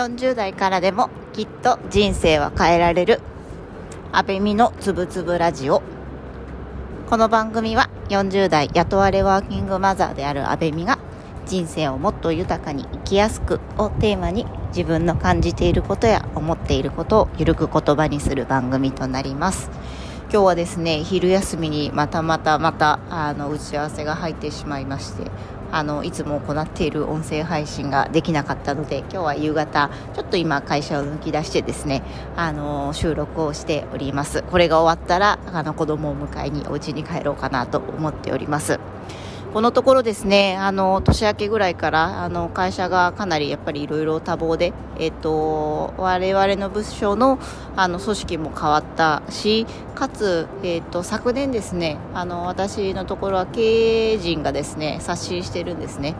40代からでもきっと人生は変えられる。安倍美のつぶつぶラジオ。この番組は40代雇われワーキングマザーである安倍美が人生をもっと豊かに生きやすくをテーマに自分の感じていることや思っていることをゆるく言葉にする番組となります。今日はですね昼休みにまたまたまたあの打ち合わせが入ってしまいましてあのいつも行っている音声配信ができなかったので今日は夕方ちょっと今会社を抜き出してですねあの収録をしております。これが終わったらあの子供を迎えにお家に帰ろうかなと思っております。このところですね、あの、年明けぐらいから、あの、会社がかなりやっぱりいろいろ多忙で、えっと、我々の部署の、あの、組織も変わったし、かつ、えっと、昨年ですね、あの、私のところは経営陣がですね、刷新してるんですね。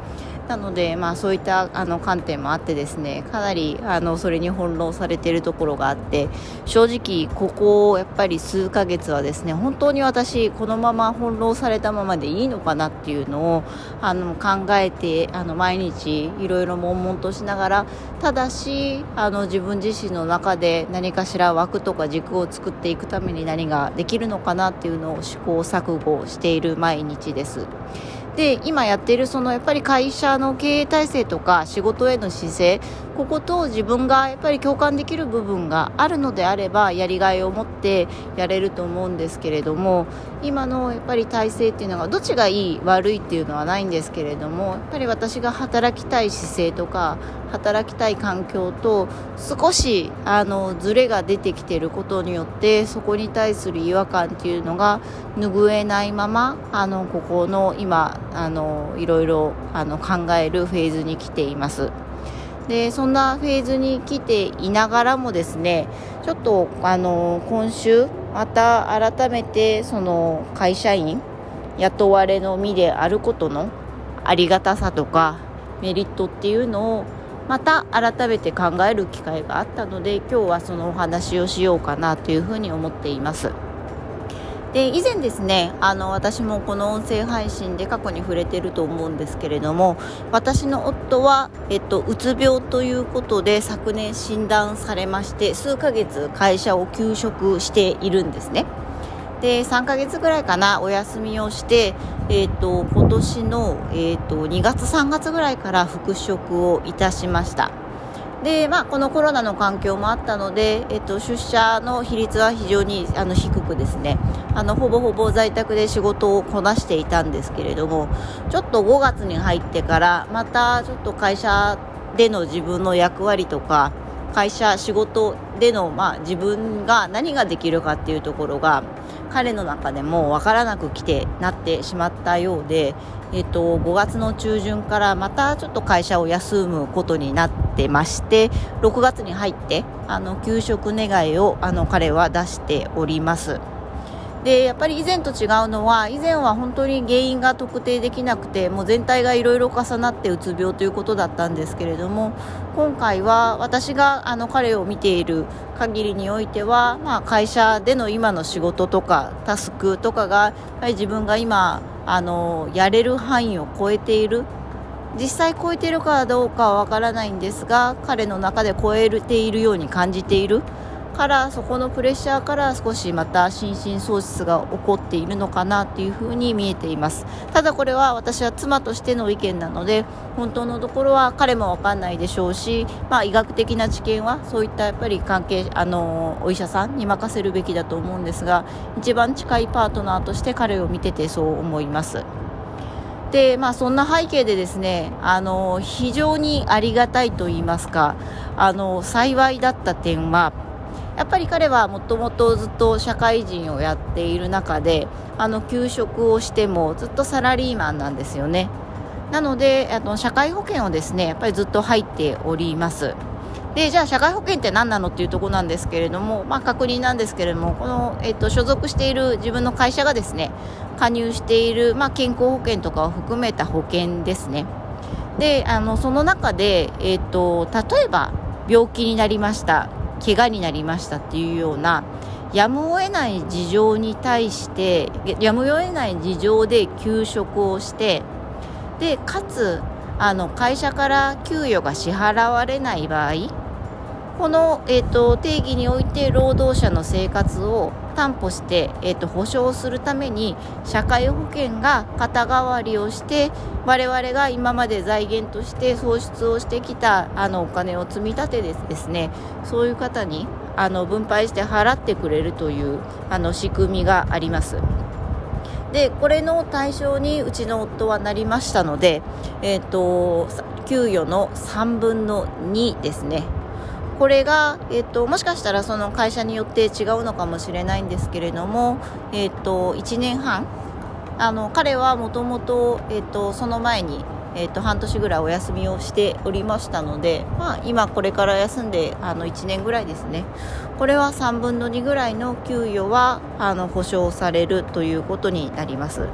なので、まあ、そういったあの観点もあってですねかなりあのそれに翻弄されているところがあって正直、ここやっぱり数ヶ月はですね本当に私このまま翻弄されたままでいいのかなっていうのをあの考えてあの毎日いろいろ悶々としながらただしあの自分自身の中で何かしら枠とか軸を作っていくために何ができるのかなっていうのを試行錯誤している毎日です。で今やっているそのやっぱり会社の経営体制とか仕事への姿勢ここと自分がやっぱり共感できる部分があるのであればやりがいを持ってやれると思うんですけれども今のやっぱり体制っていうのがどっちがいい悪いっていうのはないんですけれどもやっぱり私が働きたい姿勢とか働きたい環境と少しあのズレが出てきていることによってそこに対する違和感っていうのが拭えないままあのここの今あのいろいろあの考えるフェーズに来ています。でそんなフェーズに来ていながらもですねちょっとあの今週また改めてその会社員雇われの身であることのありがたさとかメリットっていうのをまた改めて考える機会があったので今日はそのお話をしようかなというふうに思っています。で以前ですねあの私もこの音声配信で過去に触れてると思うんですけれども私の夫は、えっと、うつ病ということで昨年診断されまして数ヶ月会社を休職しているんですね。で3ヶ月ぐらいかなお休みをして、えーと、今年の、えーと2月3月ぐらいから復職をいたしました。で、まあ、このコロナの環境もあったので、えっと、出社の比率は非常にあの低くですね。あのほぼほぼ在宅で仕事をこなしていたんですけれどもちょっと5月に入ってからまたちょっと会社での自分の役割とか会社仕事での、まあ、自分が何ができるかっていうところが彼の中でも分からなくきてなってしまったようで、えっと、5月の中旬からまたちょっと会社を休むことになってまして6月に入ってあの休職願いをあの彼は出しております。でやっぱり以前と違うのは以前は本当に原因が特定できなくてもう全体がいろいろ重なってうつ病ということだったんですけれども今回は私があの彼を見ている限りにおいては、まあ、会社での今の仕事とかタスクとかが自分が今あのやれる範囲を超えている実際超えているかどうかはわからないんですが彼の中で超えているように感じている。からそこのプレッシャーから少しまた心神喪失が起こっているのかなというふうに見えています。ただこれは私は妻としての意見なので本当のところは彼も分かんないでしょうし、まあ、医学的な知見はそういったやっぱり関係あのお医者さんに任せるべきだと思うんですが一番近いパートナーとして彼を見ててそう思います。でまあ、そんな背景でですねあの非常にありがたいと言いますかあの幸いだった点はやっぱり彼はもともとずっと社会人をやっている中であの休職をしてもずっとサラリーマンなんですよね。なのであの社会保険をですねやっぱりずっと入っております。でじゃあ社会保険って何なのっていうところなんですけれども、まあ、確認なんですけれどもこの、えっと、所属している自分の会社がですね加入している、まあ、健康保険とかを含めた保険ですね。であのその中で、えっと、例えば病気になりました。怪我になりましたっていうようなやむを得ない事情に対してやむを得ない事情で休職をしてでかつあの会社から給与が支払われない場合この、えーと、定義において労働者の生活を担保して、えーと、保障するために社会保険が肩代わりをして我々が今まで財源として創出をしてきたあのお金を積み立てでですねそういう方にあの分配して払ってくれるというあの仕組みがあります。でこれの対象にうちの夫はなりましたので、えーと給与の3分の2ですねこれが、えっと、もしかしたらその会社によって違うのかもしれないんですけれども、えっと、1年半あの彼はもともとその前に、えっと、半年ぐらいお休みをしておりましたので、まあ、今これから休んであの1年ぐらいですねこれは3分の2ぐらいの給与はあの保証されるということになります。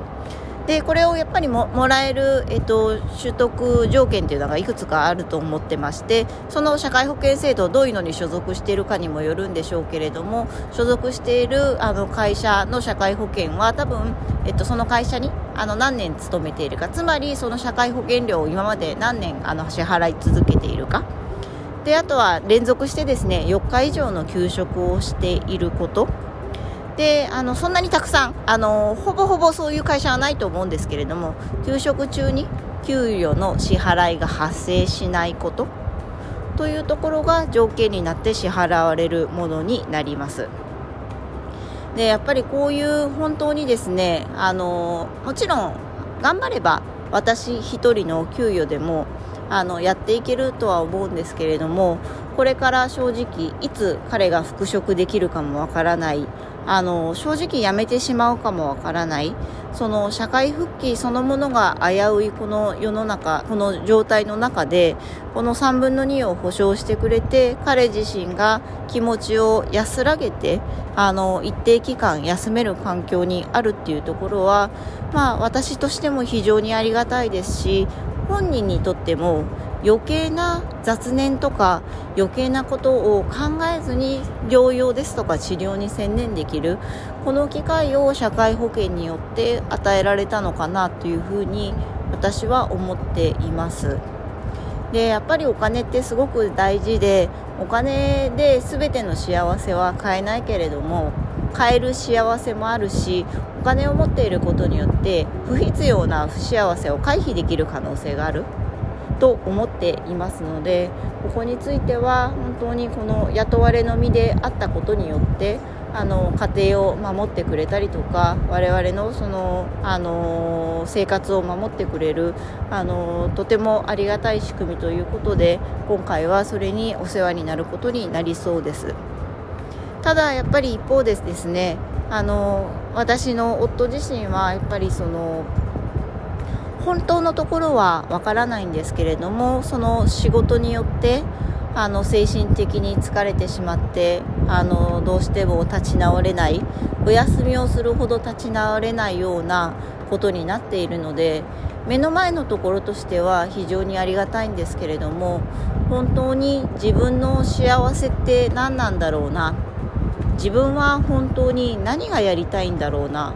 でこれをやっぱりももらえる、えっと、取得条件というのがいくつかあると思ってましてその社会保険制度どういうのに所属しているかにもよるんでしょうけれども所属しているあの会社の社会保険は多分、えっと、その会社にあの何年勤めているかつまりその社会保険料を今まで何年あの支払い続けているか。であとは連続してですね4日以上の休職をしていること。であのそんなにたくさんあのほぼほぼそういう会社はないと思うんですけれども給食中に給与の支払いが発生しないことというところが条件になって支払われるものになります。でやっぱりこういう本当にですねあのもちろん頑張れば私1人の給与でもあのやっていけるとは思うんですけれどもこれから正直いつ彼が復職できるかもわからない。あの正直やめてしまうかもわからない。その社会復帰そのものが危ういこの世の中この状態の中でこの3分の2を保証してくれて彼自身が気持ちを安らげてあの一定期間休める環境にあるっていうところはまあ私としても非常にありがたいですし本人にとっても余計な雑念とか余計なことを考えずに療養ですとか治療に専念できるこの機会を社会保険によって与えられたのかなというふうに私は思っています。でやっぱりお金ってすごく大事でお金で全ての幸せは買えないけれども買える幸せもあるしお金を持っていることによって不必要な不幸せを回避できる可能性がある。と思っていますのでここについては本当にこの雇われの身であったことによってあの家庭を守ってくれたりとか我々のそのあの生活を守ってくれるあのとてもありがたい仕組みということで今回はそれにお世話になることになりそうです。ただやっぱり一方でですねあの私の夫自身はやっぱりその本当のところはわからないんですけれどもその仕事によってあの精神的に疲れてしまってあのどうしても立ち直れないお休みをするほど立ち直れないようなことになっているので目の前のところとしては非常にありがたいんですけれども本当に自分の幸せって何なんだろうな自分は本当に何がやりたいんだろうな。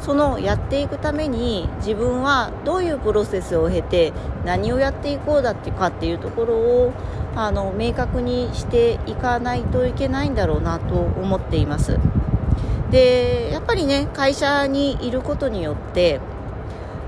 そのやっていくために自分はどういうプロセスを経て何をやっていこうだっていうかっていうところをあの明確にしていかないといけないんだろうなと思っています。でやっぱりね会社にいることによって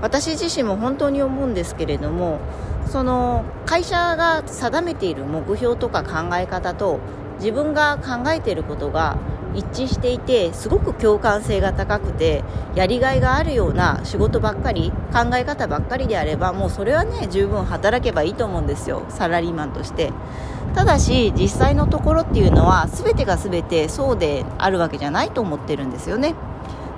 私自身も本当に思うんですけれどもその会社が定めている目標とか考え方と自分が考えていることが一致していてすごく共感性が高くてやりがいがあるような仕事ばっかり考え方ばっかりであればもうそれはね十分働けばいいと思うんですよサラリーマンとして。ただし実際のところっていうのは全てが全てそうであるわけじゃないと思ってるんですよね。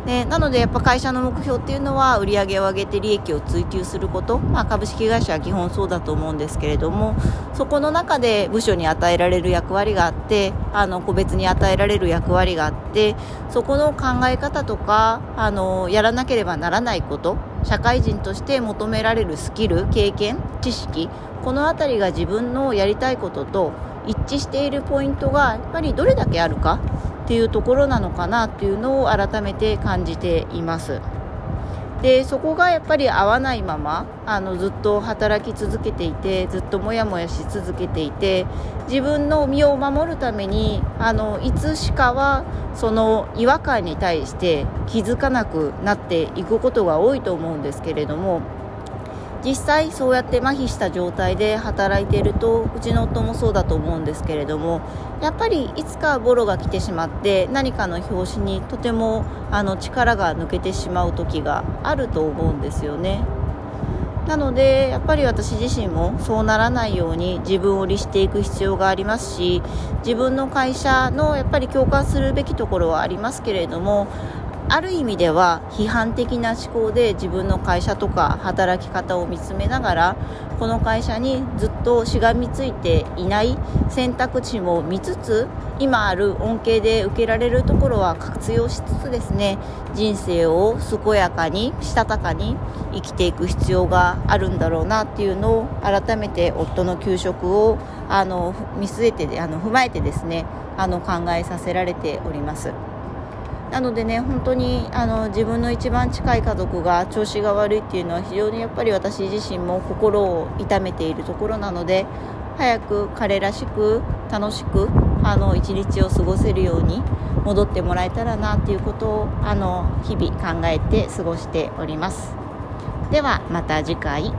でなのでやっぱ会社の目標っていうのは売り上げを上げて利益を追求すること、まあ、株式会社は基本そうだと思うんですけれどもそこの中で部署に与えられる役割があってあの個別に与えられる役割があってそこの考え方とかあのやらなければならないこと社会人として求められるスキル経験知識この辺りが自分のやりたいことと一致しているポイントがやっぱりどれだけあるかっていうところなのかなっていうのを改めて感じています。でそこがやっぱり合わないままあのずっと働き続けていてずっとモヤモヤし続けていて自分の身を守るためにあのいつしかはその違和感に対して気づかなくなっていくことが多いと思うんですけれども実際そうやって麻痺した状態で働いているとうちの夫もそうだと思うんですけれどもやっぱりいつかボロが来てしまって何かの拍子にとてもあの力が抜けてしまう時があると思うんですよね。なのでやっぱり私自身もそうならないように自分を律していく必要がありますし自分の会社のやっぱり共感するべきところはありますけれどもある意味では批判的な思考で自分の会社とか働き方を見つめながらこの会社にずっとしがみついていない選択肢も見つつ今ある恩恵で受けられるところは活用しつつですね人生を健やかにしたたかに生きていく必要があるんだろうなっていうのを改めて夫の給食をあの見据えてあの踏まえてですねあの考えさせられております。なのでね本当にあの自分の一番近い家族が調子が悪いっていうのは非常にやっぱり私自身も心を痛めているところなので早く彼らしく楽しくあの一日を過ごせるように戻ってもらえたらなっていうことをあの日々考えて過ごしております。ではまた次回。